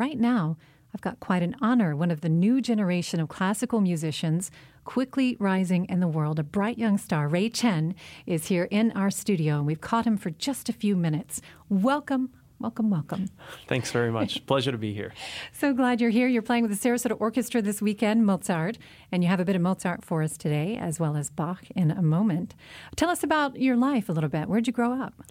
right now, I've got quite an honor. One of the new generation of classical musicians, quickly rising in the world, a bright young star, Ray Chen, is here in our studio, and we've caught him for just a few minutes. Welcome. Welcome, welcome. Thanks very much. Pleasure to be here. So glad you're here. You're playing with the Sarasota Orchestra this weekend, Mozart, and you have a bit of Mozart for us today, as well as Bach in a moment. Tell us about your life a little bit. Where'd you grow up?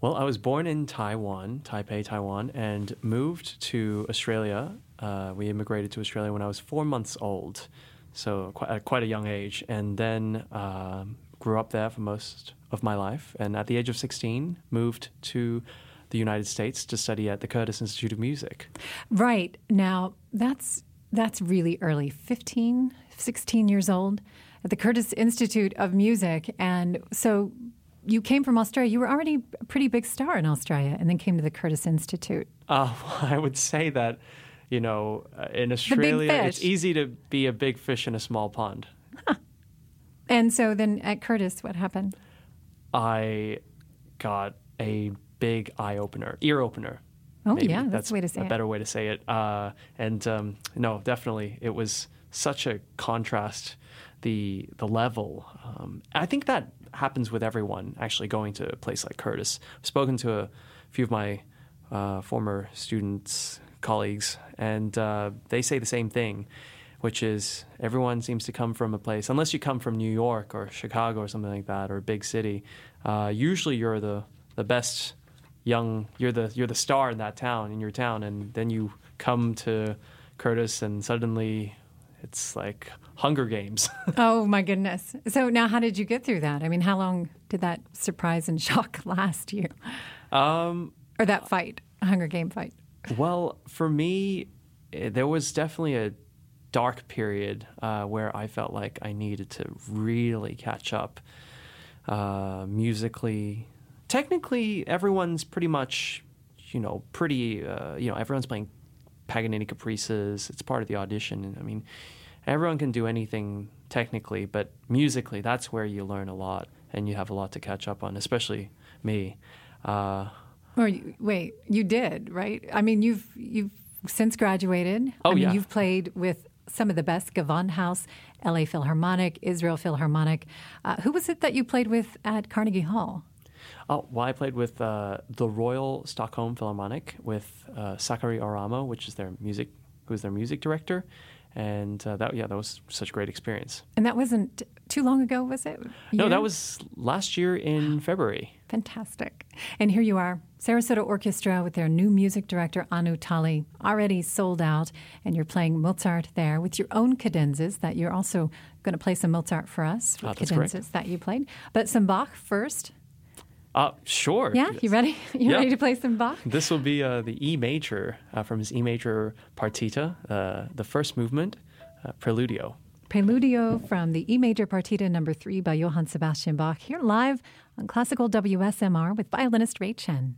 Well, I was born in Taiwan, Taipei, Taiwan, and moved to Australia. Uh, we immigrated to Australia when I was four months old, so quite, quite a young age, and then uh, grew up there for most of my life. And at the age of 16, moved to the United States to study at the Curtis Institute of Music. Right. Now, that's that's really early, 15, 16 years old at the Curtis Institute of Music. And so you came from Australia. You were already a pretty big star in Australia, and then came to the Curtis Institute. Uh, well, I would say that, you know, uh, in Australia, it's easy to be a big fish in a small pond. Huh. And so then at Curtis, what happened? I got a big eye opener, ear opener. Oh Maybe. yeah, that's, that's, a way to say a it. better way to say it. Uh, and um, no, definitely, it was such a contrast. The the level. Um, I think that happens with everyone actually going to a place like Curtis. I've spoken to a few of my uh, former students, colleagues, and uh, they say the same thing, which is everyone seems to come from a place, unless you come from New York or Chicago or something like that, or a big city. Uh, usually you're the, the best young, you're the, you're the star in that town, in your town, and then you come to Curtis and suddenly it's like Hunger Games. oh my goodness! So now, how did you get through that? I mean, how long did that surprise and shock last you? Um, or that fight, Hunger Game fight? Well, for me, eh, there was definitely a dark period uh, where I felt like I needed to really catch up uh, musically. Technically, everyone's pretty much, you know, pretty, uh, you know, everyone's playing Paganini caprices. It's part of the audition. I mean, everyone can do anything technically, but musically, that's where you learn a lot and you have a lot to catch up on, especially me. Uh, or you, wait, you did right? I mean, you've you've since graduated. Oh I mean, yeah. You've played with some of the best: Gewandhaus, L.A. Philharmonic, Israel Philharmonic. Uh, who was it that you played with at Carnegie Hall? Oh, well, I played with uh, the Royal Stockholm Philharmonic with uh, Sakari Oramo, which is their music, who's their music director, and uh, that yeah, that was such a great experience. And that wasn't too long ago, was it? No, that was last year in February. Fantastic. And here you are, Sarasota Orchestra with their new music director Anu Tali, already sold out, and you're playing Mozart there with your own cadenzas that you're also going to play some Mozart for us with oh, cadenzas that you played, but some Bach first. Uh, sure. Yeah, you ready? You ready to play some Bach? This will be uh, the E major uh, from his E major partita, uh, the first movement, uh, Preludio. Preludio from the E major partita number three by Johann Sebastian Bach, here live on Classical WSMR with violinist Ray Chen.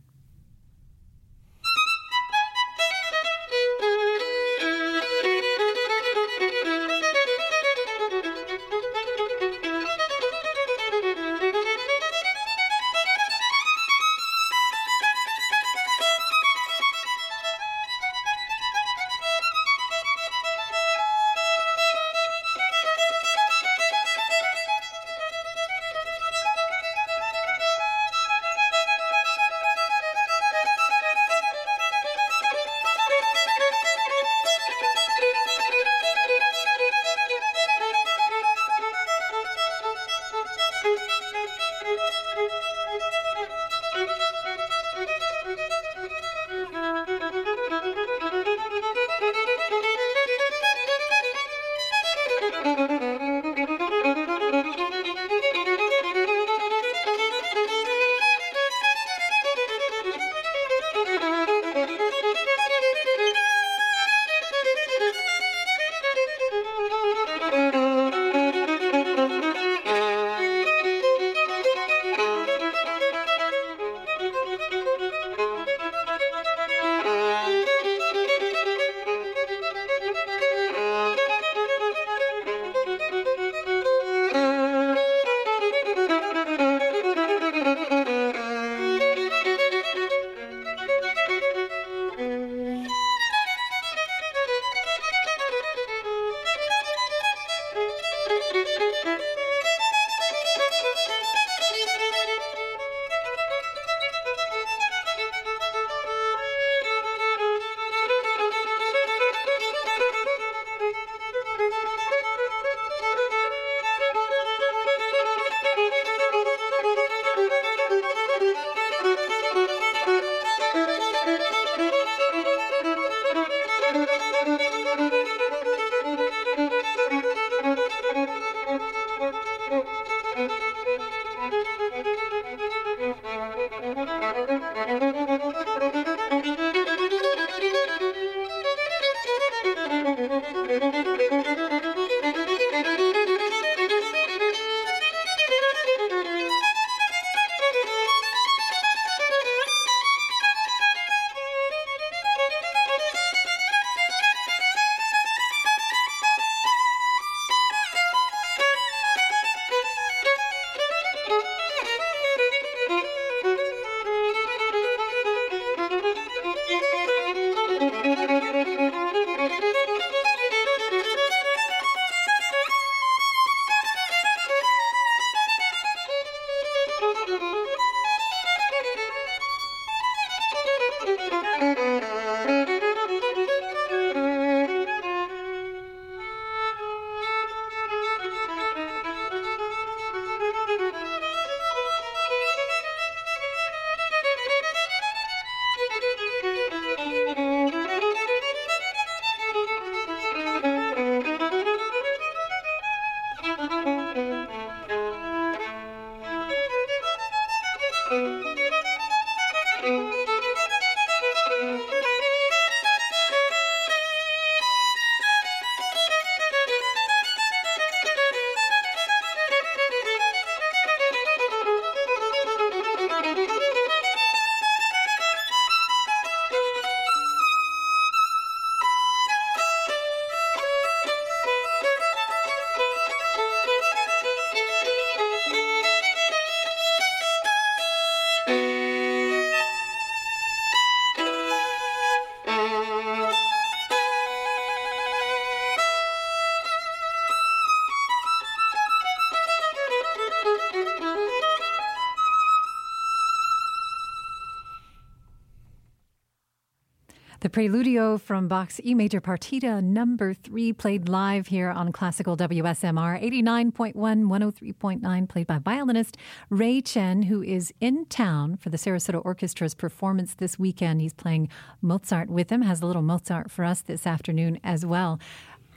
Preludio from Bach's E major partita number three, played live here on Classical WSMR 89.1, 103.9, played by violinist Ray Chen, who is in town for the Sarasota Orchestra's performance this weekend. He's playing Mozart with him, has a little Mozart for us this afternoon as well.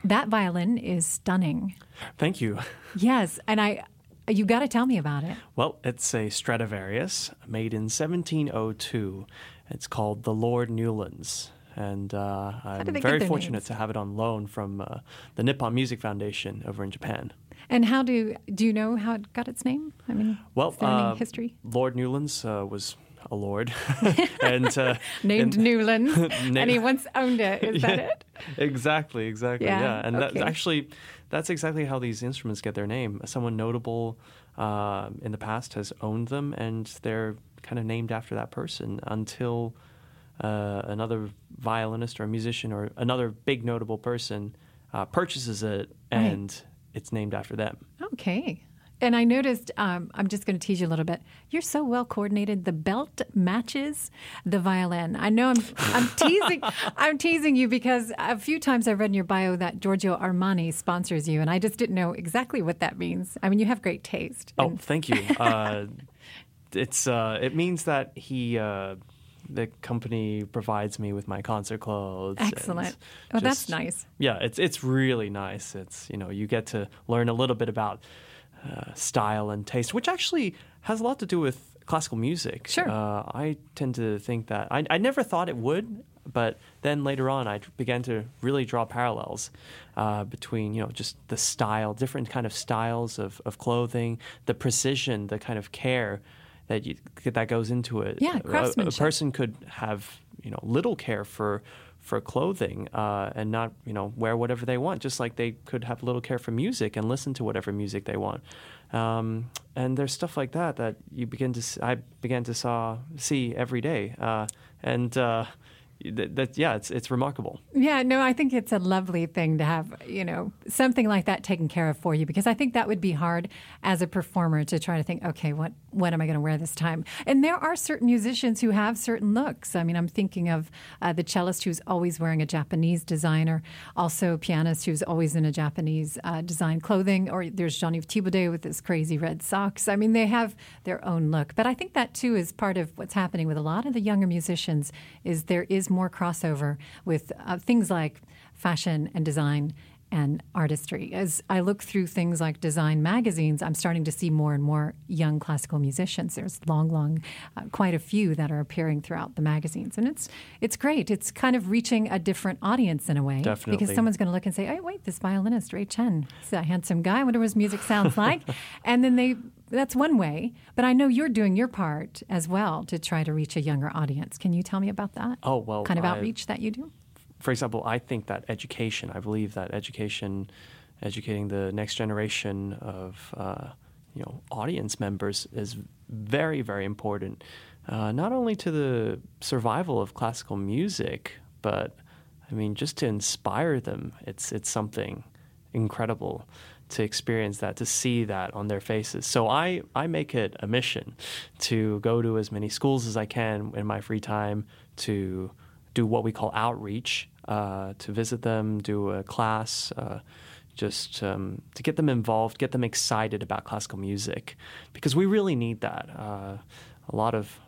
That violin is stunning. Thank you. Yes, and I you've got to tell me about it. Well, it's a Stradivarius made in 1702. It's called the Lord Newlands. And uh, I'm very fortunate names? to have it on loan from uh, the Nippon Music Foundation over in Japan. And how do do you know how it got its name? I mean, well, uh, history? Lord Newlands uh, was a lord, and uh, named and- Newlands, Na- and he once owned it. Is that it? Exactly, exactly. Yeah, Yeah, and that's actually that's exactly how these instruments get their name. Someone notable uh, in the past has owned them, and they're kind of named after that person until uh, another violinist or a musician or another big notable person uh, purchases it, Right. and it's named after them. Okay. And I noticed, um, I'm just going to tease you a little bit. You're so well coordinated. The belt matches the violin. I know I'm, I'm teasing. I'm teasing you because a few times I've read in your bio that Giorgio Armani sponsors you, and I just didn't know exactly what that means. I mean, you have great taste. Oh, And- thank you. Uh, it's uh, it means that he. The company provides me with my concert clothes. Excellent. Oh, that's nice. Yeah, it's it's really nice. It's you know you get to learn a little bit about uh, style and taste, which actually has a lot to do with classical music. Sure. Uh, I tend to think that I, I never thought it would, but then later on I began to really draw parallels uh, between you know just the style, different kind of styles of, of clothing, the precision, the kind of care that you, that goes into it. Yeah, A- a, person could have you know little care for for clothing uh, and not you know wear whatever they want, just like they could have little care for music and listen to whatever music they want. Um, and there's stuff like that that you begin to I began to saw see every day, uh, and uh, that, that yeah, it's it's remarkable. Yeah, no, I think it's a lovely thing to have, you know, something like that taken care of for you because I think that would be hard as a performer to try to think, okay, what what am I going to wear this time? And there are certain musicians who have certain looks. I mean, I'm thinking of uh, the cellist who's always wearing a Japanese designer, also pianist who's always in a Japanese uh, design clothing, or there's Jean-Yves Thibaudet with his crazy red socks. I mean, they have their own look. But I think that too is part of what's happening with a lot of the younger musicians is there is more crossover with uh, things like fashion and design and artistry. As I look through things like design magazines, I'm starting to see more and more young classical musicians. There's long, long, uh, quite a few that are appearing throughout the magazines, and it's it's great. It's kind of reaching a different audience in a way, because someone's going to look and say, "Oh, wait, this violinist Ray Chen, he's a handsome guy. I wonder what his music sounds like," and then they. That's one way, but I know you're doing your part as well to try to reach a younger audience. Can you tell me about that? Oh, well, kind of I- outreach that you do. for example, I think that education, I believe that education, educating the next generation of uh, you know audience members is very, very important, uh, not only to the survival of classical music, but I mean just to inspire them. It's it's something incredible to experience that, to see that on their faces. So I, I make it a mission to go to as many schools as I can in my free time to do what we call outreach, uh, to visit them, do a class, uh, just um, to get them involved, get them excited about classical music, because we really need that. Uh, a lot of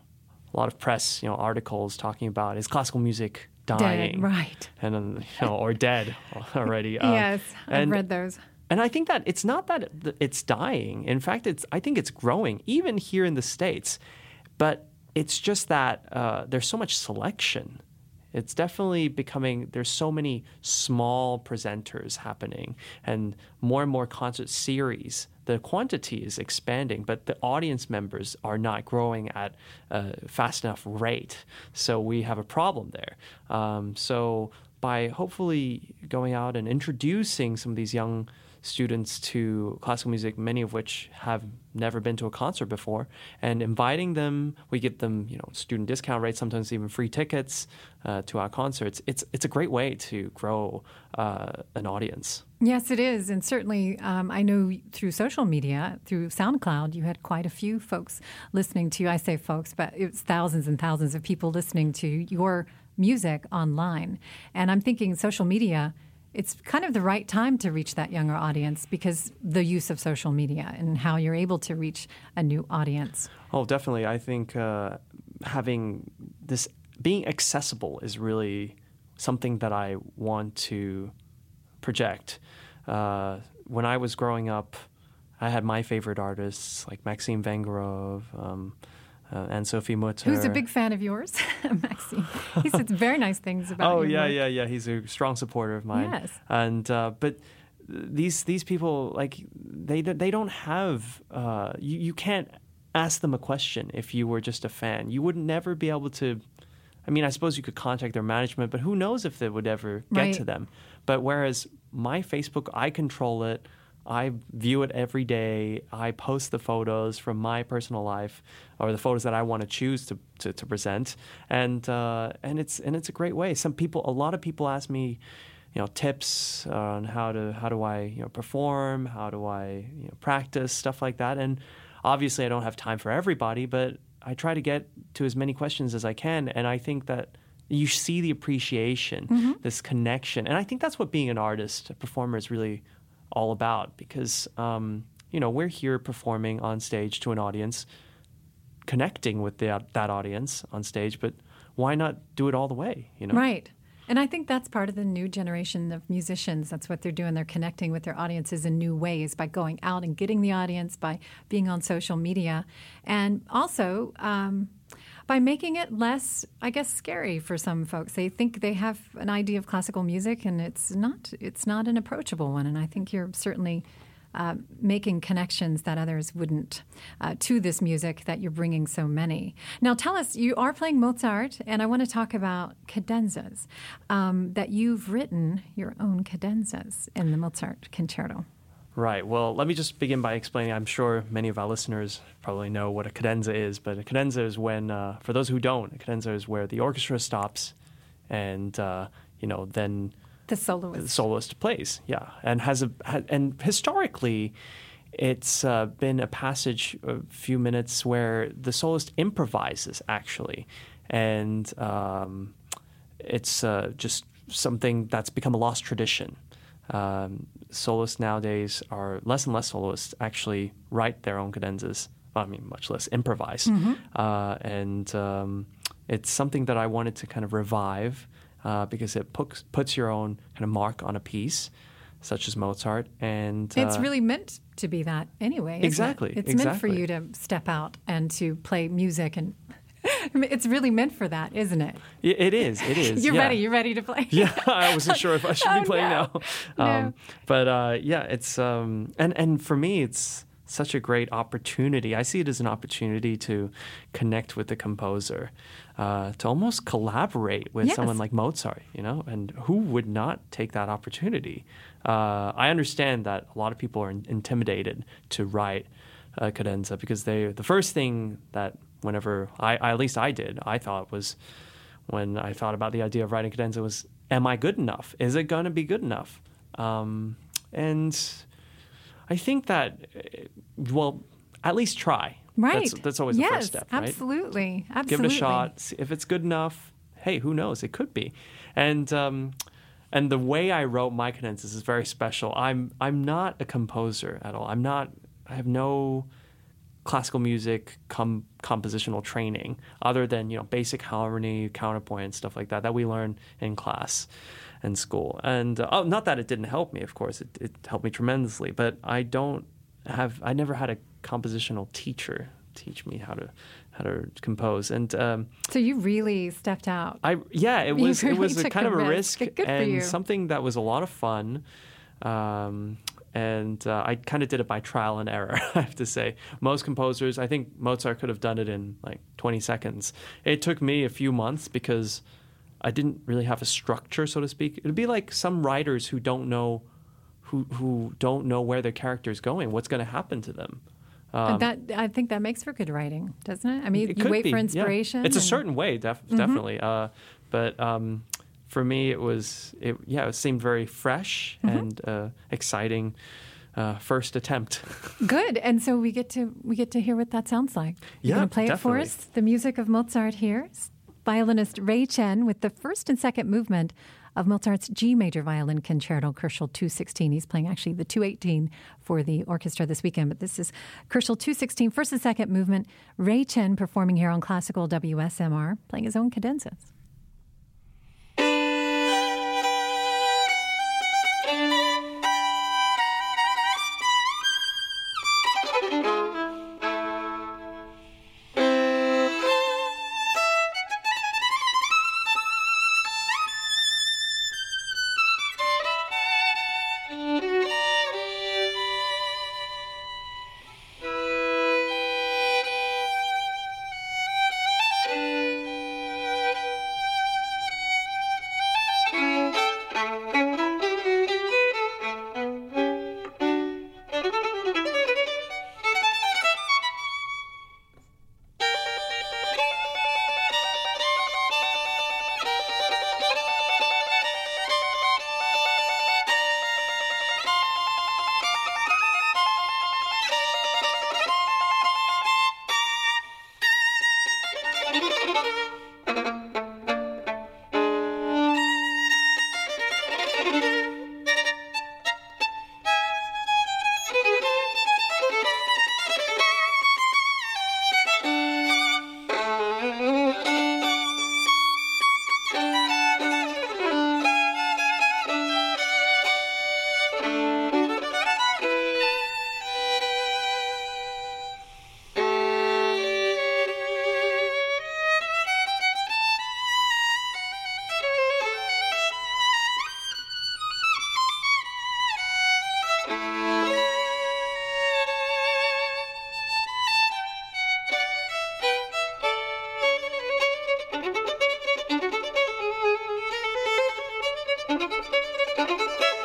a lot of press, you know, articles talking about is classical music dying, right. and you know, or dead already. Um, yes, I've and- read those. And I think that it's not that it's dying. In fact, it's I think it's growing, even here in the states. But it's just that uh, there's so much selection. It's definitely becoming. There's so many small presenters happening, and more and more concert series. The quantity is expanding, but the audience members are not growing at a fast enough rate. So we have a problem there. Um, so by hopefully going out and introducing some of these young students to classical music, many of which have never been to a concert before, and inviting them. We give them, you know, student discount rates, sometimes even free tickets uh, to our concerts. It's it's a great way to grow uh, an audience. Yes, it is. And certainly, um, I know through social media, through SoundCloud, you had quite a few folks listening to you. I say folks, but it's thousands and thousands of people listening to your music online. And I'm thinking social media, it's kind of the right time to reach that younger audience because the use of social media and how you're able to reach a new audience. Oh, definitely. I think uh, having this being accessible is really something that I want to project. Uh, when I was growing up, I had my favorite artists like Maxim Vengerov, um, uh, and Sophie Mutter. Who's a big fan of yours, Maxime? He says very nice things about. Oh yeah, work. yeah, yeah. He's a strong supporter of mine. Yes. And uh, but these these people like they they don't have uh, you you can't ask them a question if you were just a fan. You would never be able to. I mean, I suppose you could contact their management, but who knows if they would ever get Right. to them. But whereas my Facebook, I control it. I view it every day. I post the photos from my personal life, or the photos that I want to choose to, to, to present, and uh, and it's and it's a great way. Some people, a lot of people ask me, you know, tips on how to how do I you know perform, how do I you know, practice? Stuff like that, and obviously I don't have time for everybody, but I try to get to as many questions as I can, and I think that you see the appreciation, this connection, and I think that's what being an artist, a performer, is really all about. Because um, you know we're here performing on stage to an audience, connecting with the, that audience on stage, but why not do it all the way? You know, Right. And I think that's part of the new generation of musicians. That's what they're doing. They're connecting with their audiences in new ways by going out and getting the audience, by being on social media, and also um, by making it less, I guess, scary for some folks. They think they have an idea of classical music, and it's not. It's not an approachable one. And I think you're certainly uh, making connections that others wouldn't uh, to this music that you're bringing so many. Now, tell us, you are playing Mozart, and I want to talk about cadenzas, um, that you've written your own cadenzas in the Mozart concerto. Right. Well, let me just begin by explaining. I'm sure many of our listeners probably know what a cadenza is, but a cadenza is when, uh, for those who don't, a cadenza is where the orchestra stops, and uh, you know then The soloist the soloist. plays. Yeah, and has a ha- and historically, it's uh, been a passage, a few minutes where the soloist improvises actually, and um, it's uh, just something that's become a lost tradition. Um, soloists nowadays are less and less soloists actually write their own cadenzas. Well, I mean, much less improvise, uh, and um, it's something that I wanted to kind of revive uh, because it puts puts your own kind of mark on a piece, such as Mozart, and It's uh, really meant to be that anyway. isn't it? Exactly, It's meant for you to step out and to play music, and it's really meant for that, isn't it? it is. It is. You're yeah. ready. You're ready to play. yeah, I wasn't sure if I should Oh, be playing no. now. Um, No. But uh, yeah, it's um, and and for me, it's such a great opportunity. I see it as an opportunity to connect with the composer, uh, to almost collaborate with Yes. someone like Mozart. You know, and who would not take that opportunity? Uh, I understand that a lot of people are in- intimidated to write a cadenza because they the first thing that whenever I, I at least I did I thought was when I thought about the idea of writing cadenza was, am I good enough? Is it going to be good enough? Um, and I think that, well, at least try. Right. That's, that's always yes, the first step, right? Absolutely. Absolutely. Give it a shot. See if it's good enough, hey, who knows? It could be. And um, and the way I wrote my cadenzas is very special. I'm I'm not a composer at all. I'm not. I have no classical music com- compositional training other than you know basic harmony, counterpoint, and stuff like that that we learn in class and school. And uh, oh, not that it didn't help me. Of course, it, it helped me tremendously. But I don't have. I never had a compositional teacher teach me how to how to compose. And um, So you really stepped out. I yeah, it was it was a kind of a risk. and something that was a lot of fun. Um, and uh, I kind of did it by trial and error. I have to say, most composers, I think Mozart could have done it in like 20 seconds. It took me a few months because I didn't really have a structure, so to speak. It'd be like some writers who don't know who who don't know where their character is going, what's going to happen to them. And that I think that makes for good writing, doesn't it? I mean, It you wait be, for yeah. inspiration. It's a and- Mm-hmm. certain way, def- definitely. Uh, but um, for me, it was it, yeah, it seemed very fresh Mm-hmm. and uh, exciting. Uh, first attempt. Good, and so we get to we get to hear what that sounds like. You're Yeah, to play it for us. The music of Mozart here. violinist Ray Chen with the first and second movement of Mozart's G major violin concerto, Köchel 216. He's playing actually the 218 for the orchestra this weekend, but this is Köchel 216, first and second movement. Ray Chen performing here on classical WSMR, playing his own cadenzas. どどどどど。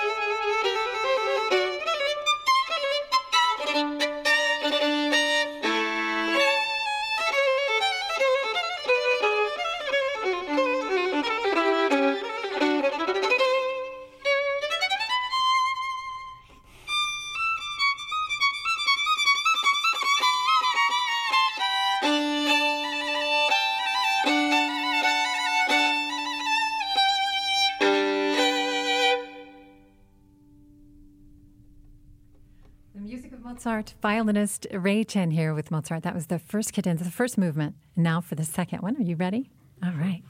Mozart violinist Ray Chen here with Mozart. That was the first cadenza, the first movement. Now for the second one. Are you ready? All right.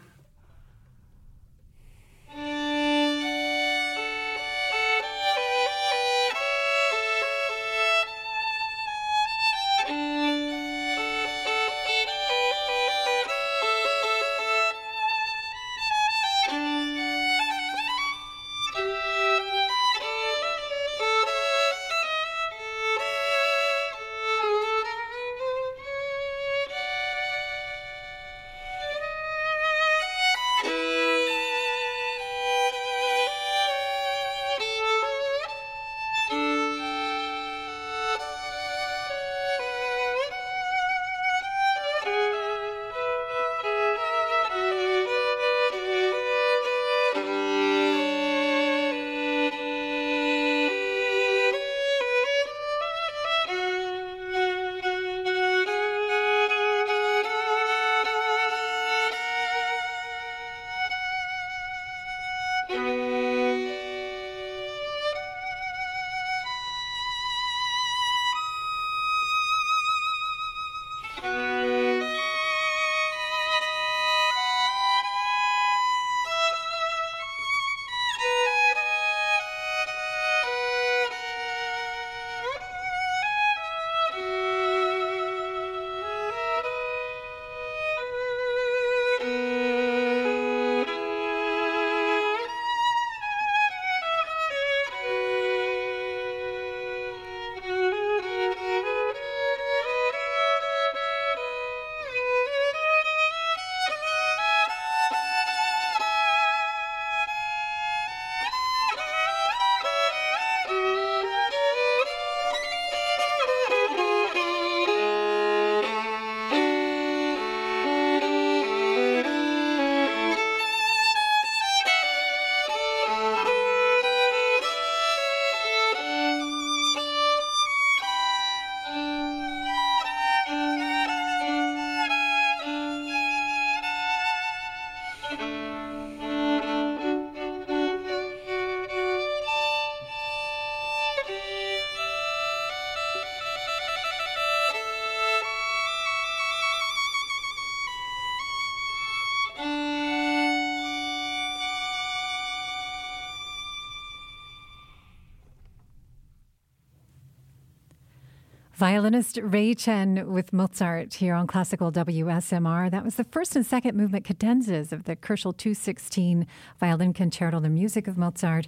Violinist Ray Chen with Mozart here on Classical WSMR. That was the first and second movement cadenzas of the Köchel 216 Violin Concerto, the music of Mozart.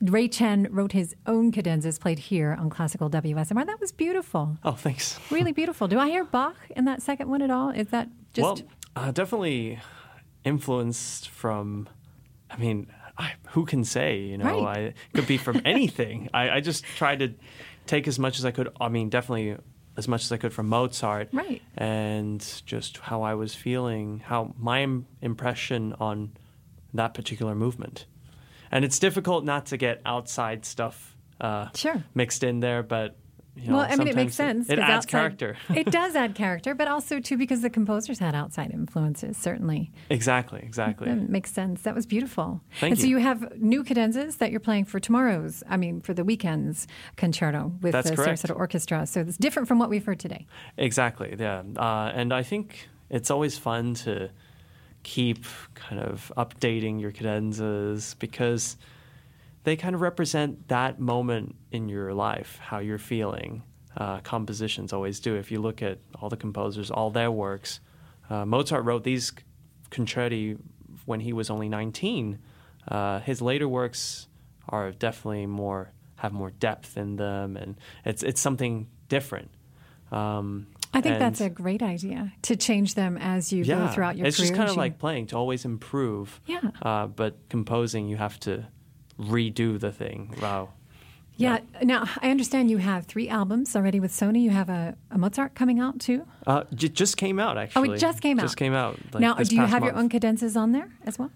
Ray Chen wrote his own cadenzas played here on Classical WSMR. That was beautiful. Oh, thanks. Really beautiful. Do I hear Bach in that second one at all? Is that just. Well, uh, definitely influenced from, I mean, I, who can say? You know, Right. I it could be from anything. I, I just tried to take as much as I could. I mean, definitely as much as I could from Mozart, Right. And just how I was feeling, how my impression on that particular movement. And it's difficult not to get outside stuff uh, Sure. mixed in there, but you know, well, I mean, it makes sense. it adds outside- character. it does add character, but also, too, because the composers had outside influences, certainly. exactly, exactly. That makes sense. That was beautiful. Thank and so you. you have new cadenzas that you're playing for tomorrow's, I mean, for the weekend's concerto with That's the correct. Sarasota Orchestra. So it's different from what we've heard today. Exactly, yeah. Uh, and I think it's always fun to keep kind of updating your cadenzas because they kind of represent that moment in your life, how you're feeling. Uh, compositions always do. If you look at all the composers, all their works, uh, Mozart wrote these concerti when he was only 19. Uh, his later works are definitely more have more depth in them, and it's it's something different. Um, I think and- that's a great idea to change them as you yeah, go throughout your it's career. It's just kind of like playing to always improve. Yeah. Uh, but composing, you have to redo the thing. Wow. yeah. Now, I understand you have three albums already with Sony. You have a, a Mozart coming out, too. Uh, j- just came out actually. Oh, it just came out. Just came out. like, now, do you have your own month. cadenzas on there as well?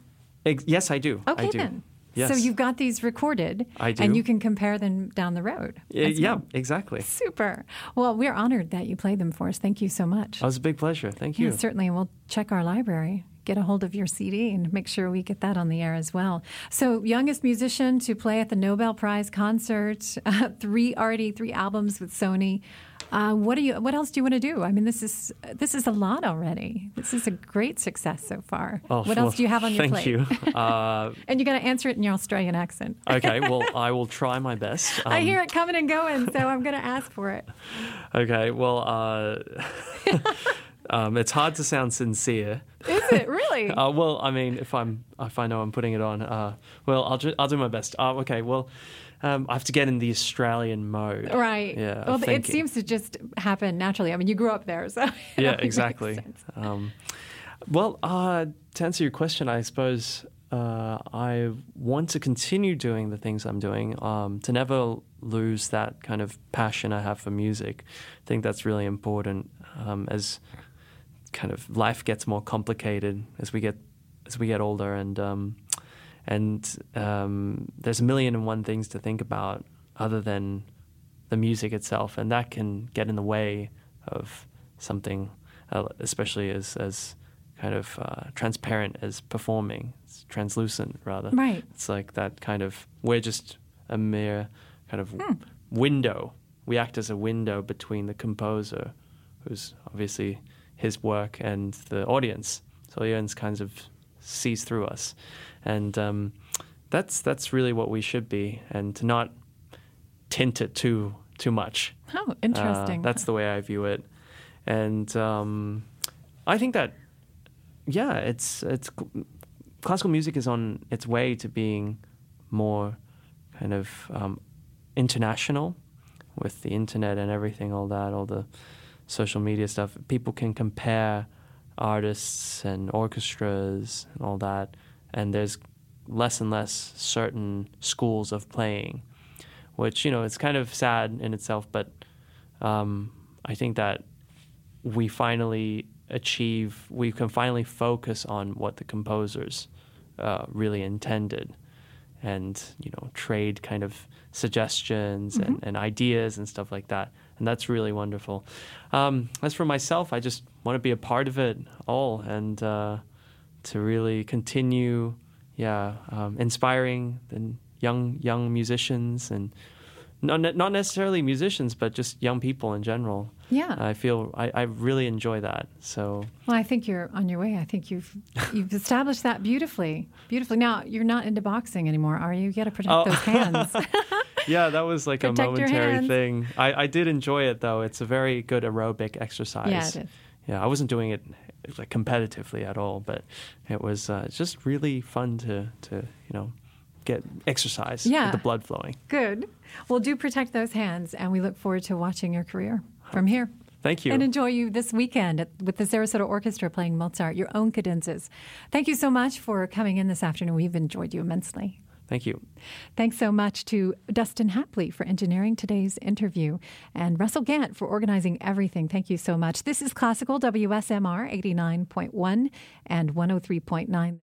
Ex- yes, I do. Okay, I do. then. Yes. So you've got these recorded, I and you can compare them down the road. Yeah, yeah, well. exactly. Super. Well, we're honored that you played them for us. Thank you so much. It was a big pleasure. Thank yeah, you. certainly. And we'll check our library, get a hold of your CD, and make sure we get that on the air as well. So, youngest musician to play at the Nobel Prize concert, uh, three already three albums with Sony. Uh, what do you? What else do you want to do? I mean, this is this is a lot already. This is a great success so far. Oh, what well, else do you have on your thank plate? you. Uh, and you got to answer it in your Australian accent. okay, well, I will try my best. I Um, hear it coming and going, so I'm going to ask for it. Okay, well, uh, um, it's hard to sound sincere. Is it really? Uh, well, I mean, if I'm if I know I'm putting it on, uh, well, I'll ju- I'll do my best. Uh, okay, well, um, I have to get in the Australian mode. Right. Yeah. Well, it seems to just happen naturally. I mean, you grew up there, so. Yeah, exactly. Um, well, uh, to answer your question, I suppose uh, I want to continue doing the things I'm doing, um, to never lose that kind of passion I have for music. I think that's really important um, as kind of life gets more complicated as we get as we get older, and um, and um, there's a million and one things to think about other than the music itself, and that can get in the way of something, uh, especially as as kind of uh, transparent as performing, it's translucent rather. Right. It's like that kind of we're just a mere kind of Hmm. window. We act as a window between the composer, who's obviously his work, and the audience. So audience kind of sees through us, and um, that's that's really what we should be, and to not tint it too too much. Oh, Uh, interesting. that's the way I view it, and um, I think that yeah, it's it's classical music is on its way to being more kind of um, international with the internet and everything, all that, all the social media stuff. People can compare artists and orchestras and all that, and there's less and less certain schools of playing, which you know it's kind of sad in itself, but um, I think that we finally achieve, we can finally focus on what the composers uh, really intended and, you know, trade kind of suggestions and, and ideas and stuff like that. And that's really wonderful. Um, as for myself, I just want to be a part of it all and uh, to really continue, yeah, um, inspiring the young young musicians and not not necessarily musicians, but just young people in general. Yeah. I feel I, I really enjoy that. So well, I think you're on your way. I think you've you've established that beautifully. Beautifully. Now, you're not into boxing anymore, are you? You got to protect Oh. those hands. yeah, that was like a momentary thing. I, I did enjoy it though. It's a very good aerobic exercise. Yeah, it is. Yeah, I wasn't doing it like competitively at all, but it was uh, just really fun to to you know get exercise, Yeah. get the blood flowing. Good. Well, do protect those hands, and we look forward to watching your career from here. Thank you. And enjoy you this weekend with the Sarasota Orchestra playing Mozart, your own cadenzas. Thank you so much for coming in this afternoon. We've enjoyed you immensely. Thank you. Thanks so much to Dustin Hapley for engineering today's interview and Russell Gant for organizing everything. Thank you so much. This is Classical WSMR 89.1 and 103.9.